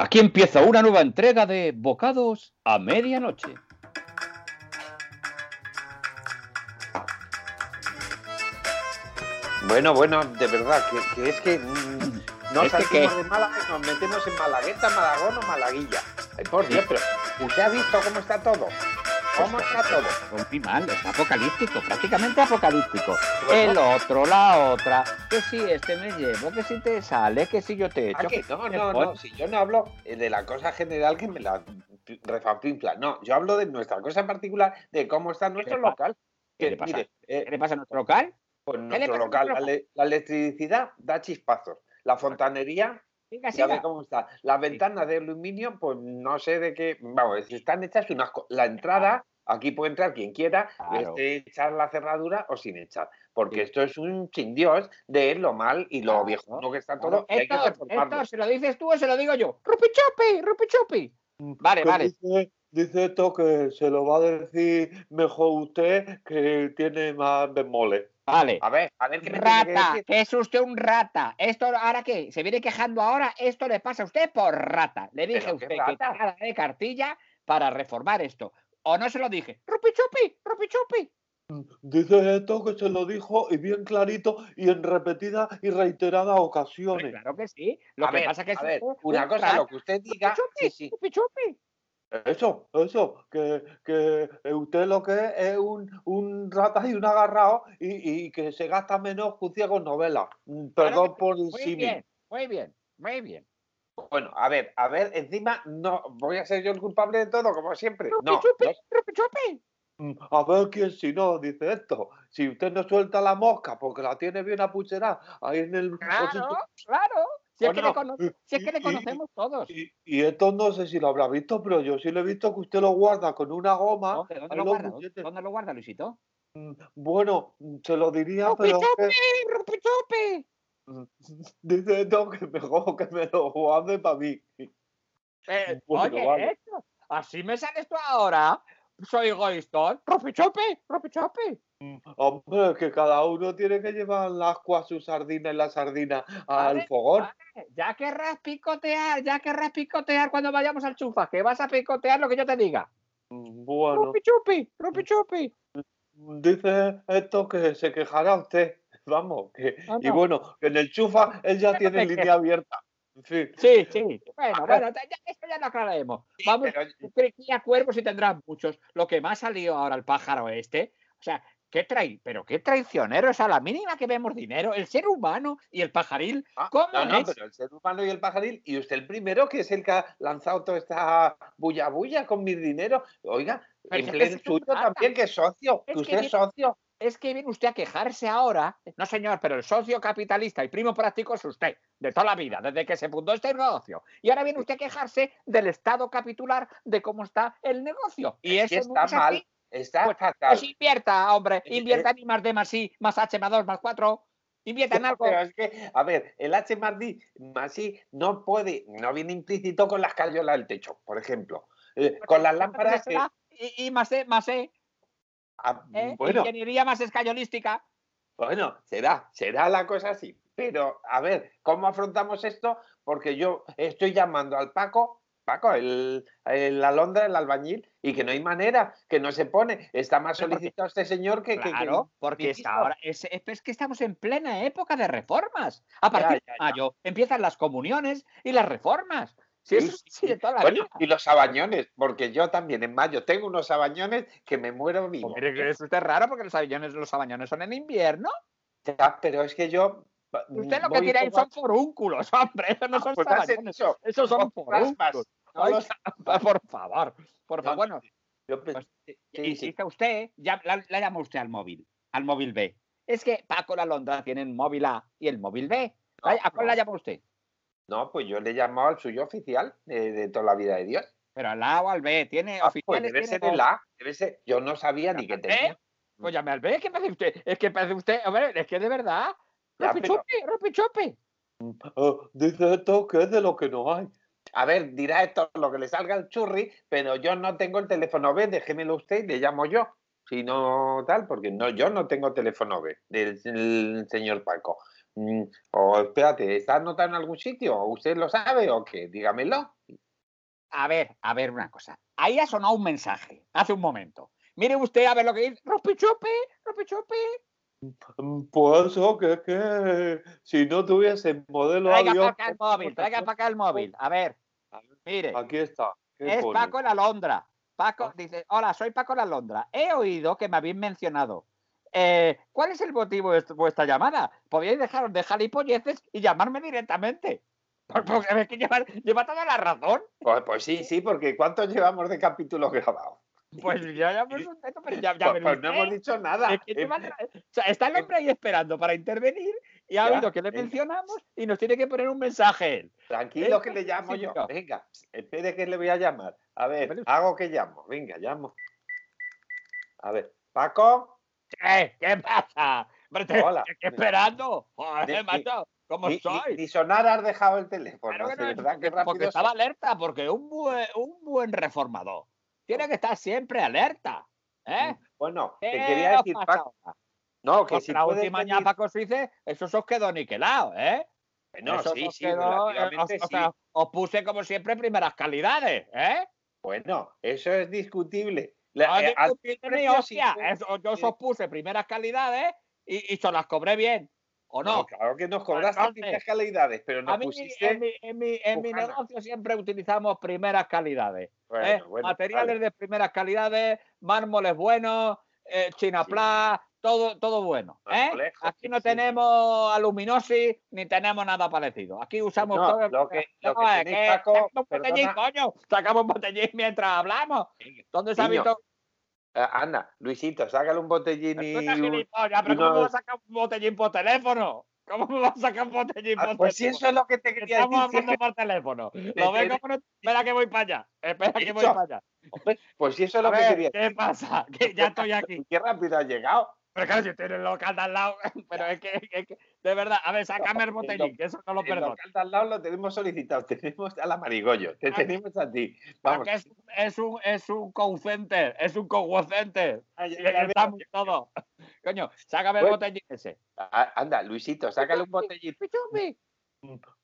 Aquí empieza una nueva entrega de Bocados a Medianoche. Bueno, bueno, de verdad, que, que es que mm, no Es salimos de Málaga y nos metemos en Malagueta, Malagón o Malaguilla. Ay, por Dios, pero ¿usted ha visto cómo está todo? ¿Cómo está todo? Muy mal, es apocalíptico, prácticamente apocalíptico. El otro, la otra, que si este me llevo, que si te sale, que si yo te Ah, echo. que no, no, no, si yo no hablo eh, de la cosa general que me la refanflinfla, no, yo hablo de nuestra cosa particular, de cómo está nuestro pasa? local. ¿Qué le pasa? mire, eh, ¿Qué le pasa a nuestro local? pues nuestro local, la, le- la electricidad da chispazos, la fontanería Siga, Ya ve cómo está. Las ventanas de aluminio, pues no sé de qué. Vamos, están hechas un asco. La entrada, aquí puede entrar quien quiera, Claro. esté echar la cerradura o sin echar. Porque Sí. esto es un sin Dios de lo mal y lo Claro. viejo que está Claro. todo. Y hay que ¿se lo dices tú o se lo digo yo? ¡Rupichupi! ¡Rupichupi! Vale, que vale. Dice, dice esto que se lo va a decir mejor usted que tiene más bemoles. Vale. A ver, a ver qué que Rata, que es usted un rata. Esto, ¿ahora qué? ¿Se viene quejando ahora? Esto le pasa a usted por rata. Le dije a ¿Pero usted que nada de cartilla para reformar esto. ¿O no se lo dije? ¡Rupichupi! ¡Rupichupi! Dice esto que se lo dijo y bien clarito y en repetidas y reiteradas ocasiones. claro que sí. Lo A que ver, pasa que es a ver, usted una un cosa, lo que usted diga. ¡Rupichupi! Sí. Eso, eso, que, que usted lo que es es un, un rata y un agarrado y, y que se gasta menos que un ciego en novelas. Mm, Claro Perdón que por el Muy símil. bien, muy bien, muy bien. Bueno, a ver, a ver, encima no voy a ser yo el culpable de todo, como siempre. No, ¡Rupichupi! no. Mm, A ver quién si no, dice esto. Si usted no suelta la mosca porque la tiene bien apucherada ahí en el Claro, claro. Si es, que le, Bueno, cono- si es que le y- y- conocemos todos. Y, y esto no sé si lo habrá visto, pero yo sí lo he visto que usted lo guarda con una goma. ¿Dónde, lo guarda? ¿Dónde lo guarda, Luisito? Mm, Bueno, se lo diría, pero que- ¡Rupichupi! Mm, dice esto que mejor que me lo guarde para mí. Eh, Bueno, oye, vale. Héctor, así me sales tú ahora. Soy egoísta. ¡Rupichupi! ¡Rupichupi! Mm, Hombre, que cada uno tiene que llevar el ascua, su sardina y la sardina al fogón. vale. Ya querrás picotear, ya querrás picotear cuando vayamos al chufa, que vas a picotear lo que yo te diga. Mm, Bueno, ¡Rupichupi! ¡Rupichupi! dice esto que se quejará usted. Vamos, que, y no. bueno, en el chufa él ya tiene línea abierta. Sí, sí. Bueno, bueno, ya, eso ya lo aclararemos. Vamos, pero- cría cuervos y tendrás muchos. Lo que más ha salido ahora el pájaro este, o sea, qué trai, pero qué traicionero es a la mínima que vemos dinero, el ser humano y el pajaril. Ah, ¿Cómo no, no, pero el ser humano y el pajaril, y usted el primero, que es el que ha lanzado toda esta bulla bulla con mis dinero. Oiga, es suyo también, que es socio, Es que que usted es socio. Es que viene usted a quejarse ahora. No, señor, pero el socio capitalista y primo práctico es usted, de toda la vida, desde que se fundó este negocio. Y ahora viene usted a quejarse del estado capitular de cómo está el negocio. Y eso no está es mal, así. está Pues- fatal. Pues invierta, hombre, Eh, invierta en I más D más I, más H más 2 más 4. Invierta en algo. Pero es que, a ver, el H más D más I no puede, no viene implícito con las cayolas del techo, por ejemplo. Eh, con las lámparas que. Más E, más E, ah, ¿eh? Bueno, Ingeniería más escayolística. Bueno, será, será la cosa así. Pero, a ver, ¿cómo afrontamos esto? Porque yo estoy llamando al Paco, Paco, el, el Alondra, el albañil, y que no hay manera, que no se pone. Está más solicitado este señor que. que- que- Claro, porque está ahora, es, es- que estamos en plena época de reformas. A partir ya, de ya. mayo empiezan las comuniones y las reformas. Si Sí, eso sí, sí, de toda la Bueno, vida. y los sabañones, porque yo también en mayo tengo unos sabañones que me muero vivo. Es usted raro porque los sabañones, los sabañones son en invierno. Ya, pero es que yo. Usted lo que tira poco- son forúnculos, hombre. Esos no son Pues sabañones. Esos son forúnculos. no Ay, los- por favor, por favor. Bueno, yo pues, usted, ya la, la llama usted al móvil, al móvil B. Es que Paco la Londra tienen móvil A y el móvil B. ¿A cuál la llama usted? No, pues yo le he llamado al suyo oficial de, de toda la vida de Dios. Pero al A o al B, tiene Ah, pues debe ser el A, debe ser. Yo no sabía ni que ¿Eh? tenía. Pues llame al B, ¿qué me hace usted? Es que parece usted, hombre, es que de verdad. Pero- chupi, ropi chupi. Ah, dice esto que es de lo que no hay. A ver, dirá esto lo que le salga al churri, pero yo no tengo el teléfono B, déjemelo usted y le llamo yo. Si no tal, porque no, yo no tengo teléfono B del, del señor Paco. Mm, O espérate, ¿está anotado en algún sitio? ¿Usted lo sabe o qué? Dígamelo. A ver, a ver una cosa. Ahí ha sonado un mensaje hace un momento. Mire usted a ver lo que dice. Ropichope, ropichope. Mm, Pues eso, que es que si no tuviese modelo Traiga avión... para acá el móvil, traiga para acá el móvil. A ver, mire. Aquí está. ¿qué Es pone? Paco la Londra. Paco Ah. dice, hola, soy Paco la Londra. He oído que me habéis mencionado. Eh, ¿Cuál es el motivo de vuestra llamada? Podríais dejaros de gilipolleces y llamarme directamente. Por- Porque ves que lleva, lleva toda la razón. Pues, pues sí, sí, porque ¿cuántos llevamos de capítulos grabados? Pues ya, me contento, pero ya, ya Pues, pues no hemos dicho nada. Es que Eh, lleva- o sea, está el hombre ahí esperando para intervenir y ha oído que le mencionamos y nos tiene que poner un mensaje. Tranquilo que le llamo yo. Venga, espere que le voy a llamar. A ver, hago que llamo. Venga, llamo. A ver, Paco. ¿Qué? ¿Qué pasa? Te- Hola. te estoy esperando. Joder, macho, ¿cómo Ni, soy? ni sonar has dejado el teléfono. Claro que de no, verdad, rápido porque soy. estaba alerta, porque un buen, un buen reformador tiene que estar siempre alerta. ¿Eh? Bueno, te ¿Qué quería decir, Paco. No, que si la última venir- ñapa que os hice, eso os quedó niquelado, ¿eh? No, Eso sí, os sí, quedó, eh, o sea, os puse como siempre primeras calidades, ¿eh? Bueno, eso es discutible. No ni precio sí hostia, eso- yo sí. primeras calidades y, y se las cobré bien, ¿o no? No, claro que nos cobraste Entonces, primeras calidades, pero A mí, pusiste. en mi, en mi- en mi negocio siempre utilizamos primeras calidades. Bueno, ¿eh? bueno, Materiales vale. de primeras calidades, mármoles buenos, eh, chinaplas, todo, todo bueno. ¿eh? Azulejos, Aquí sí, no sí. tenemos aluminosis ni tenemos nada parecido. Aquí usamos No, todo. lo que- lo que No, tenéis, Paco, sacamos botellín, coño. Sacamos botellín mientras hablamos. ¿Dónde se ha visto? Eh, anda, Luisito, sácale un botellín y. Gilipollas, pero ¿cómo me vas a sacar un botellín por teléfono? ¿Cómo me vas a sacar un botellín Ah, por pues si teléfono? eso es lo que te quería Estamos decir. si es hablando por teléfono. Lo vengo por... Espera que voy para allá. Espera que voy para allá. Pues si eso es lo que quería ¿qué pasa? Que ya estoy aquí. Qué rápido has llegado. Pero claro, si en el local de al lado. Pero es que, es que, de verdad, a ver, sácame el El botellín, que eso no lo El perdono. local de al lado lo tenemos solicitado. Tenemos a la Marigollo. Te Ah, tenemos a ti. Vamos. Porque es, es un, es un call center, es un co center. Ah, estamos todos. Coño, sácame el Bueno. botellín ese. Ah, Anda, Luisito, sácale un botellín.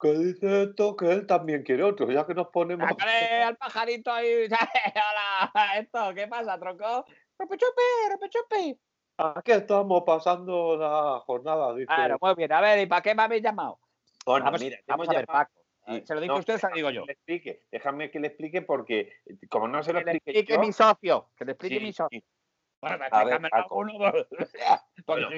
¿Qué dice esto? Que él también quiere otro, ya que nos ponemos. Sácale al pajarito ahí. Hola, esto, ¿qué pasa, tronco? Ropechupe, ropechupe. Aquí estamos pasando la jornada, dice. Claro, muy bien. A ver, ¿y para qué me habéis llamado? Bueno, vamos mira, te vamos a ver, llamado- Paco. ¿Se lo digo no, a usted o se lo digo yo? que le explique, déjame que le explique porque, eh, como no se lo Que le explique explique yo, mi socio. Que le explique sí, mi socio. sí. Bueno, A ver, uno. Porque Bueno,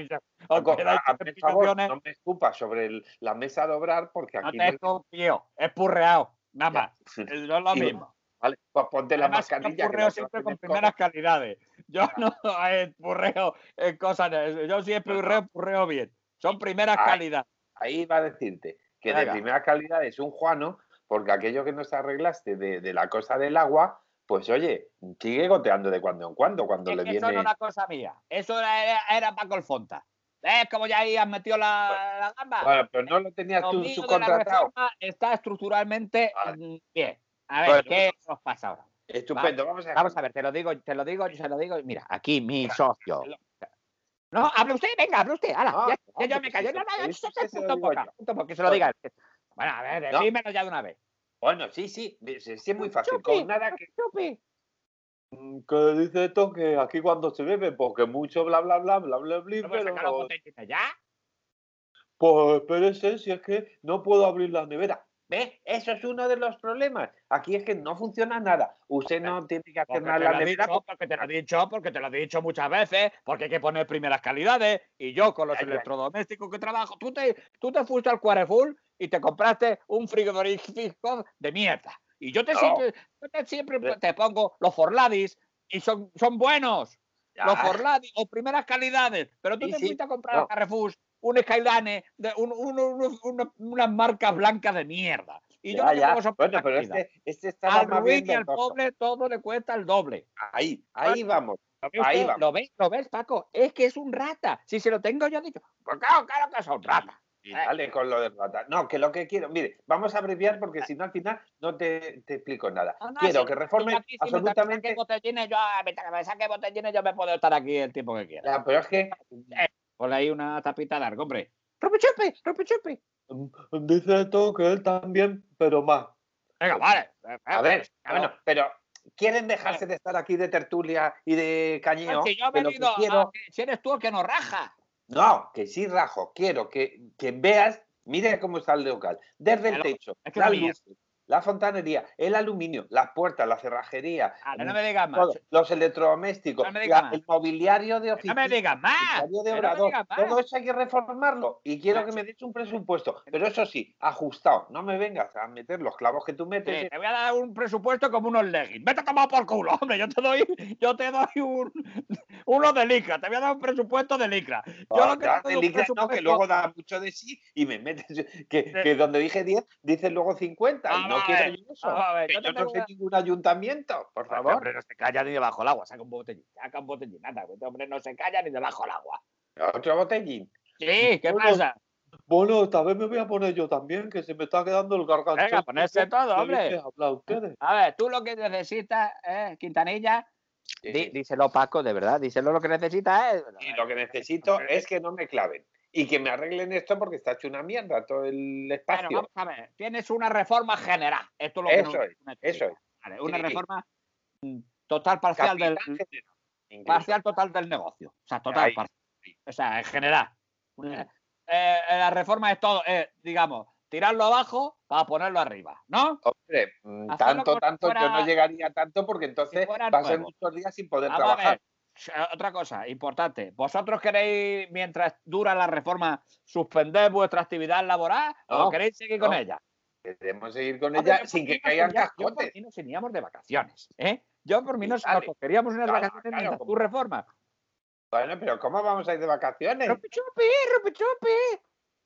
Paco, a- el favor, no me escupas sobre el- la mesa a doblar porque no aquí te no- confío. Es purreado, nada más. Es no es lo mismo. Vale, pues ponte la Además, yo mascarilla. que purreo la siempre con primeras calidades. Yo no eh, purreo en cosas. Yo siempre purreo, purreo bien. Son primeras Ay. calidades. Ahí va a decirte que de primera calidad es un Juano, porque aquello que nos arreglaste de, de la cosa del agua, pues oye, sigue goteando de cuando en cuando, cuando Es le que viene. Eso no es una cosa mía. Eso era, era Paco Alfonta. ¿Ves como ya ahí has metido la, la gamba? Bueno, pero no lo tenías Lo tú subcontratado. está estructuralmente Vale. mm, bien. A ver, Bueno, ¿qué nos pasa ahora? Estupendo, vamos a Vamos a ver, te lo digo, te lo digo, se lo digo. Mira, aquí mi socio. No, hable usted, venga, hable usted. Hala, No, ya, no, yo me si callo. No, no, dice eso es punto poca, yo. punto porque se lo diga. Bueno, a ver, No. dímelo ya de una vez. Bueno, sí, sí, sí, es muy fácil. Chupi, Con nada que. chupi. Mm, ¿Qué dice esto? Que aquí cuando se bebe, porque mucho bla bla bla bla bla bla, ¿No pero no. ya? Pues espérese, si es que no puedo abrir la nevera. ¿Ves? Eso es uno de los problemas. Aquí es que no funciona nada. Usted no tiene que hacer Porque nada la nevera. dicho, porque te lo he dicho, porque te lo he dicho muchas veces, porque hay que poner primeras calidades. Y yo con los Ya, ya. electrodomésticos que trabajo, tú te, tú te fuiste al Carrefour y te compraste un frigorífico de mierda. Y yo te No. siempre, yo te, siempre te pongo los Forladis y son, son buenos. Ya. Los Forladis o primeras calidades. Pero tú te sí. fuiste a comprar No. al Carrefour un Skyline un, un- un- una- unas marcas blancas de mierda. Y yo Ya, no te ya. son Bueno, pero este, este está Al bien y al pobre todo le cuesta el doble. Ahí, ahí vamos. ¿Lo ve Ahí vamos. ¿Lo ves? ¿Lo ves, Paco? Es que es un rata. Si se lo tengo yo dicho, pues claro, claro que es un rata. Y dale con lo de rata. No, que lo que quiero, mire, vamos a abreviar porque si no al final no te, te explico nada. No, no, quiero si- que si reforme yo aquí, si me saque absolutamente. botellines, yo, me saque botellines, yo me puedo estar aquí el tiempo que quiera. Ya, pero es que Ponle ahí una tapita larga, hombre. Rupi chupi. Mm, Dice esto que él también, pero más. Venga, vale. A ver, bueno, pero ¿quieren dejarse de estar aquí de tertulia y de cañeo? Si yo he Que que venido, quiero- a- si eres tú el que nos raja. No, que sí, Rajo. Quiero que, que veas, mire cómo está el local. Desde el techo, es que las luces, la fontanería, el aluminio, las puertas, la cerrajería, Vale, no me digas más. todo, los electrodomésticos, No me digas la- más. el mobiliario de No oficina. me digas más. el mobiliario de no me obrador, digas todo eso hay que reformarlo y quiero que me des un presupuesto, pero eso sí, ajustado, no me vengas a meter los clavos que tú metes. Sí, te voy a dar un presupuesto como unos leggings. Vete a tomar por culo, hombre. Yo te doy, yo te doy un, uno de licra. Te voy a dar un presupuesto de licra. Yo Ah, lo que doy de licra no, que luego da mucho de sí y me metes que, donde dije 10 dices luego 50 y no quiero yo eso. vamos a ver, que yo no una- ningún ayuntamiento, por Este favor. hombre no se calla ni debajo del agua. Saca un botellín. Saca un botellín. Anda, este hombre no se calla ni debajo del agua. Otro botellín. Sí, ¿qué Bueno, pasa? Bueno, esta vez me voy a poner yo también, que se me está quedando el gargancho. Venga, ponerse todo, ¿De hombre. A ver, tú lo que necesitas, eh, Quintanilla, Sí, díselo, Paco, de verdad. Díselo lo que necesitas. Eh. Y lo que necesito es que no me claven y que me arreglen esto porque está hecho una mierda todo el Bueno, espacio. vamos a ver. Tienes una reforma general. Esto es lo que Eso es, eso es. Vale, una Sí. reforma mm, total, parcial del, general, parcial total del negocio. O sea, total, Ahí, parcial. O sea, en general. Eh, eh, la reforma es todo, eh, digamos, tirarlo abajo para ponerlo arriba, ¿no? Hombre, mm, Hacerlo tanto, si tanto, yo fuera- no llegaría tanto porque entonces ser nuevo. muchos días sin poder Vamos trabajar. eh, Otra cosa importante. ¿Vosotros queréis, mientras dura la reforma, suspender vuestra actividad laboral o queréis seguir con ella? Queremos seguir con Hombre, ella yo sin que caigan iría- Yo por cascotes. mí nos iríamos de vacaciones, ¿eh? Yo por mí nos, nos cogeríamos unas Claro, vacaciones claro, mientras como- tú reformas. Bueno, pero ¿cómo vamos a ir de vacaciones? ¡Rupi chupi, rupi chupi!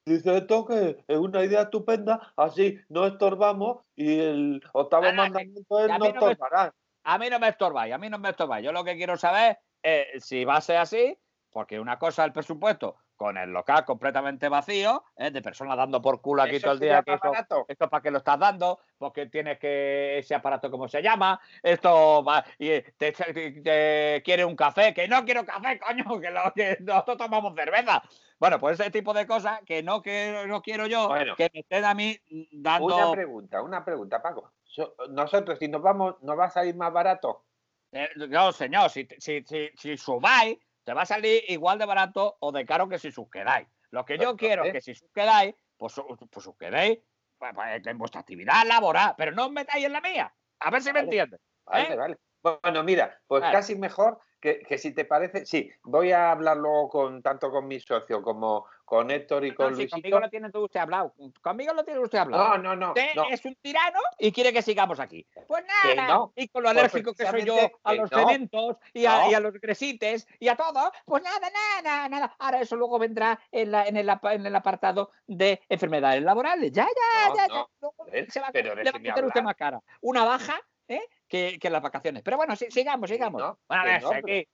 Dice esto que es una idea estupenda, así no estorbamos y el octavo que- mandamiento es no no estorbarás. A mí no me estorbáis, a mí no me estorbáis. Yo lo que quiero saber es si va a ser así, porque una cosa es el presupuesto con el local completamente vacío, ¿eh? de personas dando por culo aquí todo el día. Que eso, esto para qué lo estás dando, porque tienes que ese aparato como se llama, esto va, y eh, te, te- te quiere un café, que no quiero café, coño, que, lo, que nosotros tomamos cerveza. Bueno, pues ese tipo de cosas que no, que no quiero yo, Bueno. que me estén a mí dando. Una pregunta, una pregunta, Paco. So- nosotros, si nos vamos, ¿nos va a salir más barato? Eh, no, señor, si, si, si, si subáis, te va a salir igual de barato o de caro que si susquedáis. Lo que yo quiero es entonces- que si susquedáis, pues, pues susquedáis pues, pues, en vuestra actividad laboral, pero no os metáis en la mía. A ver si me entiendes. Vale, ¿Eh? vale. Bueno, mira, pues Vale. casi mejor que, que si te parece, sí, voy a hablar luego con tanto con mi socio como con Héctor y No, con si Luisito. conmigo lo tiene usted hablado. Conmigo lo tiene usted hablado. No, no, no, Usted no. es un tirano y quiere que sigamos aquí. Pues nada, no. y con lo Pues alérgico que soy yo a los no. cementos y a, No. y a los gresites y a todo, pues nada, nada, nada. Ahora eso luego vendrá en, la, en, el, apa- en el apartado de enfermedades laborales. Ya, ya, No, ya, no. ya. Luego se va, pero le va a meter usted más cara. Una baja ¿eh? que, que las vacaciones. Pero bueno, sí, sigamos, sigamos. no, bueno, a ver, no, si aquí-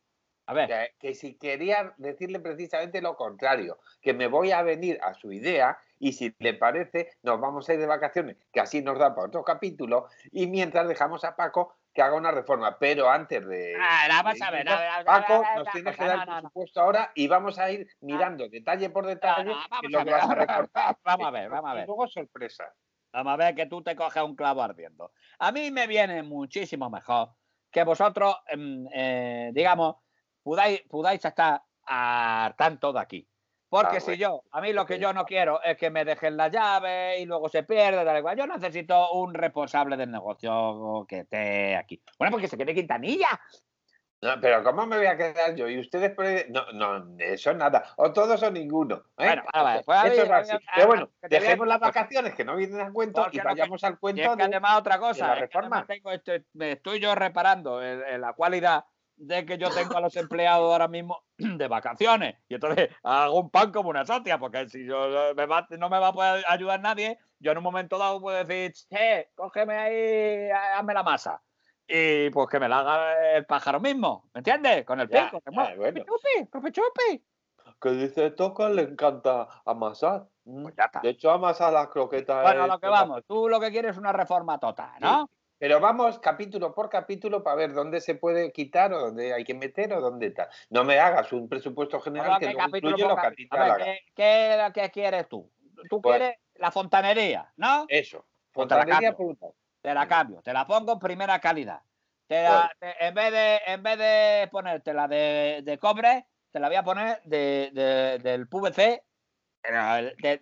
A ver. Que, que si quería decirle precisamente lo contrario, que me voy a venir a su idea y si le parece nos vamos a ir de vacaciones, que así nos da para otro capítulo y mientras dejamos a Paco que haga una reforma, pero antes de... Ah, vamos de a ver, irnos, a ver, a ver, Paco, a ver, nos tienes que dar el no, no. presupuesto ahora y vamos a ir mirando detalle por detalle vamos lo a que vas a recortar. vamos a ver, vamos a Y ver. luego sorpresas. Vamos a ver que tú te coges un clavo ardiendo. A mí me viene muchísimo mejor que vosotros, em, eh, digamos, podáis, podáis estar al tanto de aquí. Porque Ah, si yo, a mí lo que yo no quiero es que me dejen la llave y luego se pierde, tal y cual. Yo necesito un responsable del negocio que esté aquí. Bueno, porque se quede Quintanilla. No, pero ¿cómo me voy a quedar yo? Y ustedes, pre- no, no, eso nada. O todos o ninguno. ¿eh? Bueno, vale, pues es así. Pero bueno, a dejemos las cosa. vacaciones que no vienen a cuento y vayamos al Y es cuento que de... además otra la cosa, es que reforma. tengo este- me estoy yo reparando en, en la cualidad de que yo tengo a los empleados ahora mismo de vacaciones y entonces hago un pan como una socia porque si yo me va- no me va a poder ayudar nadie, yo en un momento dado puedo decir, che, cógeme ahí, hazme la masa. Y pues que me la haga el pájaro mismo, ¿me entiendes? Con el pico. bueno. Chupi. Que dice Toca le encanta amasar. Pues ya está. De hecho, amasar las croquetas. Bueno, a es lo que vamos, tú lo que quieres es una reforma total, ¿no? Pero vamos capítulo por capítulo para ver dónde se puede quitar o dónde hay que meter o dónde tal. No me hagas un presupuesto general que ¿qué luego capítulo incluye por lo que a capítulo? ti te A ver, haga. ¿qué, qué, qué quieres tú? Tú Pues- quieres la fontanería, ¿no? Eso. Pues te la Fontanería lado. Te la cambio, te la pongo en primera calidad. Te la- te- en, vez de, en vez de ponértela de, de cobre, te la voy a poner de, de- del PVC,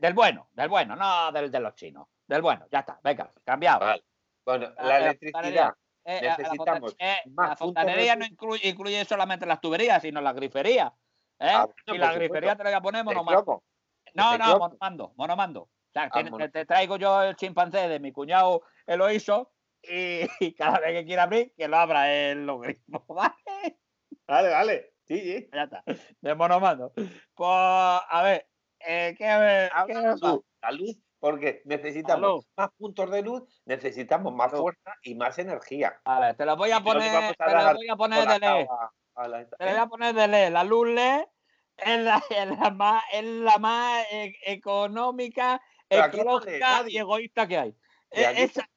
del bueno, del bueno, no del de los chinos. Del bueno, ya está, venga, cambiado. Vale. Bueno, La- la electricidad. Eh, eh, la necesitamos eh, más la fontanería no incluye, incluye solamente las tuberías, sino las griferías. ¿eh? Ah, y por la grifería te la voy a poner De monomando. cromo. No, no, monomando, monomando. O sea, Ah, te, te traigo yo el chimpancé de mi cuñado Eloíso y, y cada vez que quiera abrir, que lo abra el logaritmo, ¿vale? Vale, vale. Sí, sí. Ya está, de monomando. Pues, a ver, eh, ¿qué, qué más? luz, la luz, porque necesitamos más puntos de luz, necesitamos más fuerza y más energía. A ver, te lo voy a poner, a te lo dar voy a poner de LED. la- Te lo voy a poner de LED. La luz LED es la, es la más, es la más eh, económica, Pero aquí no lee ecológica y egoísta que hay. Eh, aquí- esa-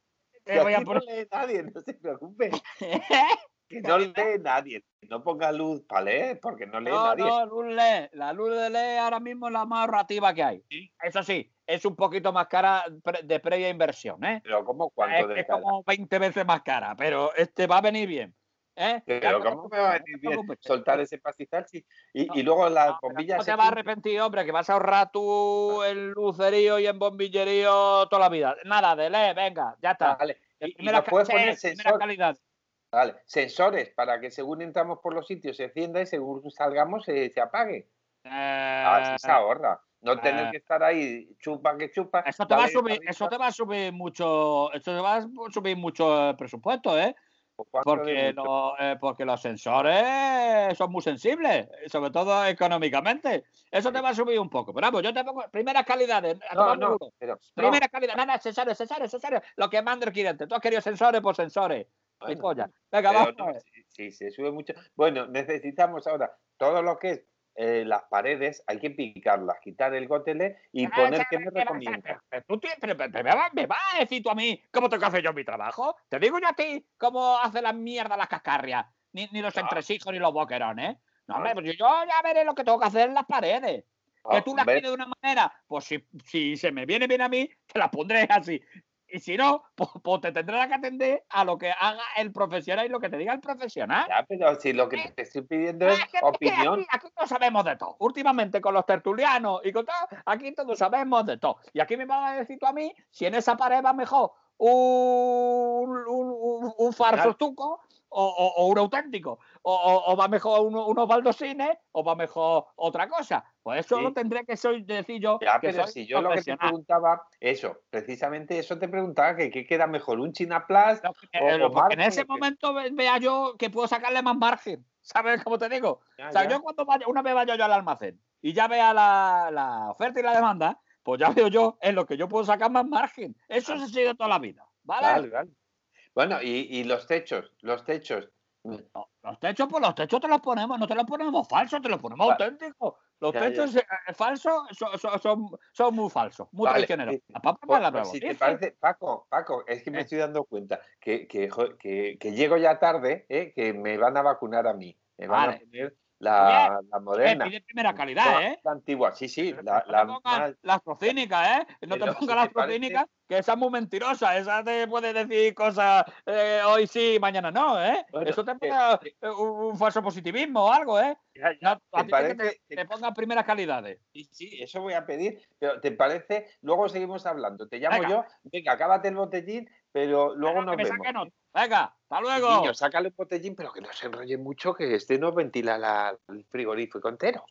te voy a aquí no poner. lee nadie, no se preocupe. Que no lee nadie. No ponga luz para leer, porque no lee No, nadie. no, luz LED. La luz de LED ahora mismo es la más ahorrativa que hay. Eso sí, es un poquito más cara de previa inversión, ¿eh? Pero ¿cómo Es, cuánto de es como 20 veces más cara, pero este va a venir bien. ¿eh? Pero no ¿cómo me va a venir no bien soltar ese pastizal? Y, y luego las bombillas No te se vas a arrepentir, hombre, que vas a ahorrar tú en lucerío y en bombillerío toda la vida. Nada, de LED, venga, ya está. Vale. Y, primera, puedes poner sensor- calidad. Vale, sensores para que según entramos por los sitios se encienda y según salgamos se, se apague. Así Eh, se ahorra. No tener eh, que estar ahí chupa que chupa. eso te va a subir, eso te va a subir mucho, eso te va a subir mucho el presupuesto, ¿eh? ¿cuánto de Porque, lo- eh, porque los sensores son muy sensibles, sobre todo económicamente. Eso te va a subir un poco. Pero vamos, yo te pongo primeras calidades. a No, no, por culo. pero no, Primera calidad, nada, sensores, sensores, sensores. Lo que manda el cliente. Tú has querido sensores, pues sensores. Bueno. Venga, vamos. no, sí, se sube mucho. Bueno, necesitamos ahora todo lo que es eh, las paredes, hay que picarlas, quitar el gotele y Ah, poner ¿sabes qué me qué vas a recomiendas. hacer? Pero tú tienes- pero- pero- pero me vas- me vas a decir tú a mí cómo tengo que hacer yo mi trabajo. Te digo yo a ti cómo hace la mierda las cascarrias. Ni, ni los Ah. entresijos ni los boquerones. No, hombre, Ah. pues yo ya veré lo que tengo que hacer en las paredes. Que Ah, tú las hombre, quieres de una manera, pues si, si se me viene bien a mí, te las pondré así. Y si no, pues, pues te tendrás que atender a lo que haga el profesional y lo que te diga el profesional. ya, pero si lo que te estoy pidiendo es que- que opinión. Aquí, aquí todos sabemos de todo. Últimamente con los tertulianos y con todo, aquí todos sabemos de todo. Y aquí me vas a decir tú a mí si en esa pared va mejor un, un, un- un falso Claro. estuco o, o- o un auténtico. O, va mejor uno- unos baldosines o va mejor otra cosa. Pues eso Sí. lo tendré que soy, decir yo. Ya, que pero soy si yo lo que te preguntaba, eso, precisamente eso te preguntaba, que qué queda mejor, un Chinaplas Lo que- o- eh, en ese momento ve- vea yo que puedo sacarle más margen. ¿Sabes cómo te digo? Ya, O sea, ya. yo cuando vaya, una vez vaya yo al almacén y ya vea la, la oferta y la demanda, pues ya veo yo en lo que yo puedo sacar más margen. Eso se sigue toda la vida. ¿Vale? Vale, vale. Bueno, y, y los techos, los techos. No, los techos, pues los techos te los ponemos, no te los ponemos falsos, te los ponemos Vale. auténticos. Los Ya, techos eh, falsos son, son, son, son muy falsos, muy Vale, traicioneros. La papa Pues- la pues si te dice. parece, Paco, Paco, es que me Eh. estoy dando cuenta que, que, que- que llego ya tarde, ¿eh? que me van a vacunar a mí. Me van Vale. a poner la, la Eh, moderna. pide primera calidad, no, ¿eh? La antigua, sí, sí. La, no la te pongas las procínicas, ¿eh? No te pongas las parece- que esa es muy mentirosa. Esa te puede decir cosas eh, hoy sí, mañana no, ¿eh? Bueno, Eso te eh, ponga eh, un, un falso positivismo o algo, ¿eh? ya, ya, No, a ¿te que parece- te, te pongan primeras calidades. Sí, sí, eso voy a pedir, pero ¿te parece? Luego seguimos hablando. Te llamo Venga. yo, venga, acábate el botellín, pero luego Venga, nos que me vemos. Venga, hasta luego. Niño, sácale el botellín, pero que no se enrolle mucho, que este no ventila la- el frigorífico entero.